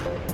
Thank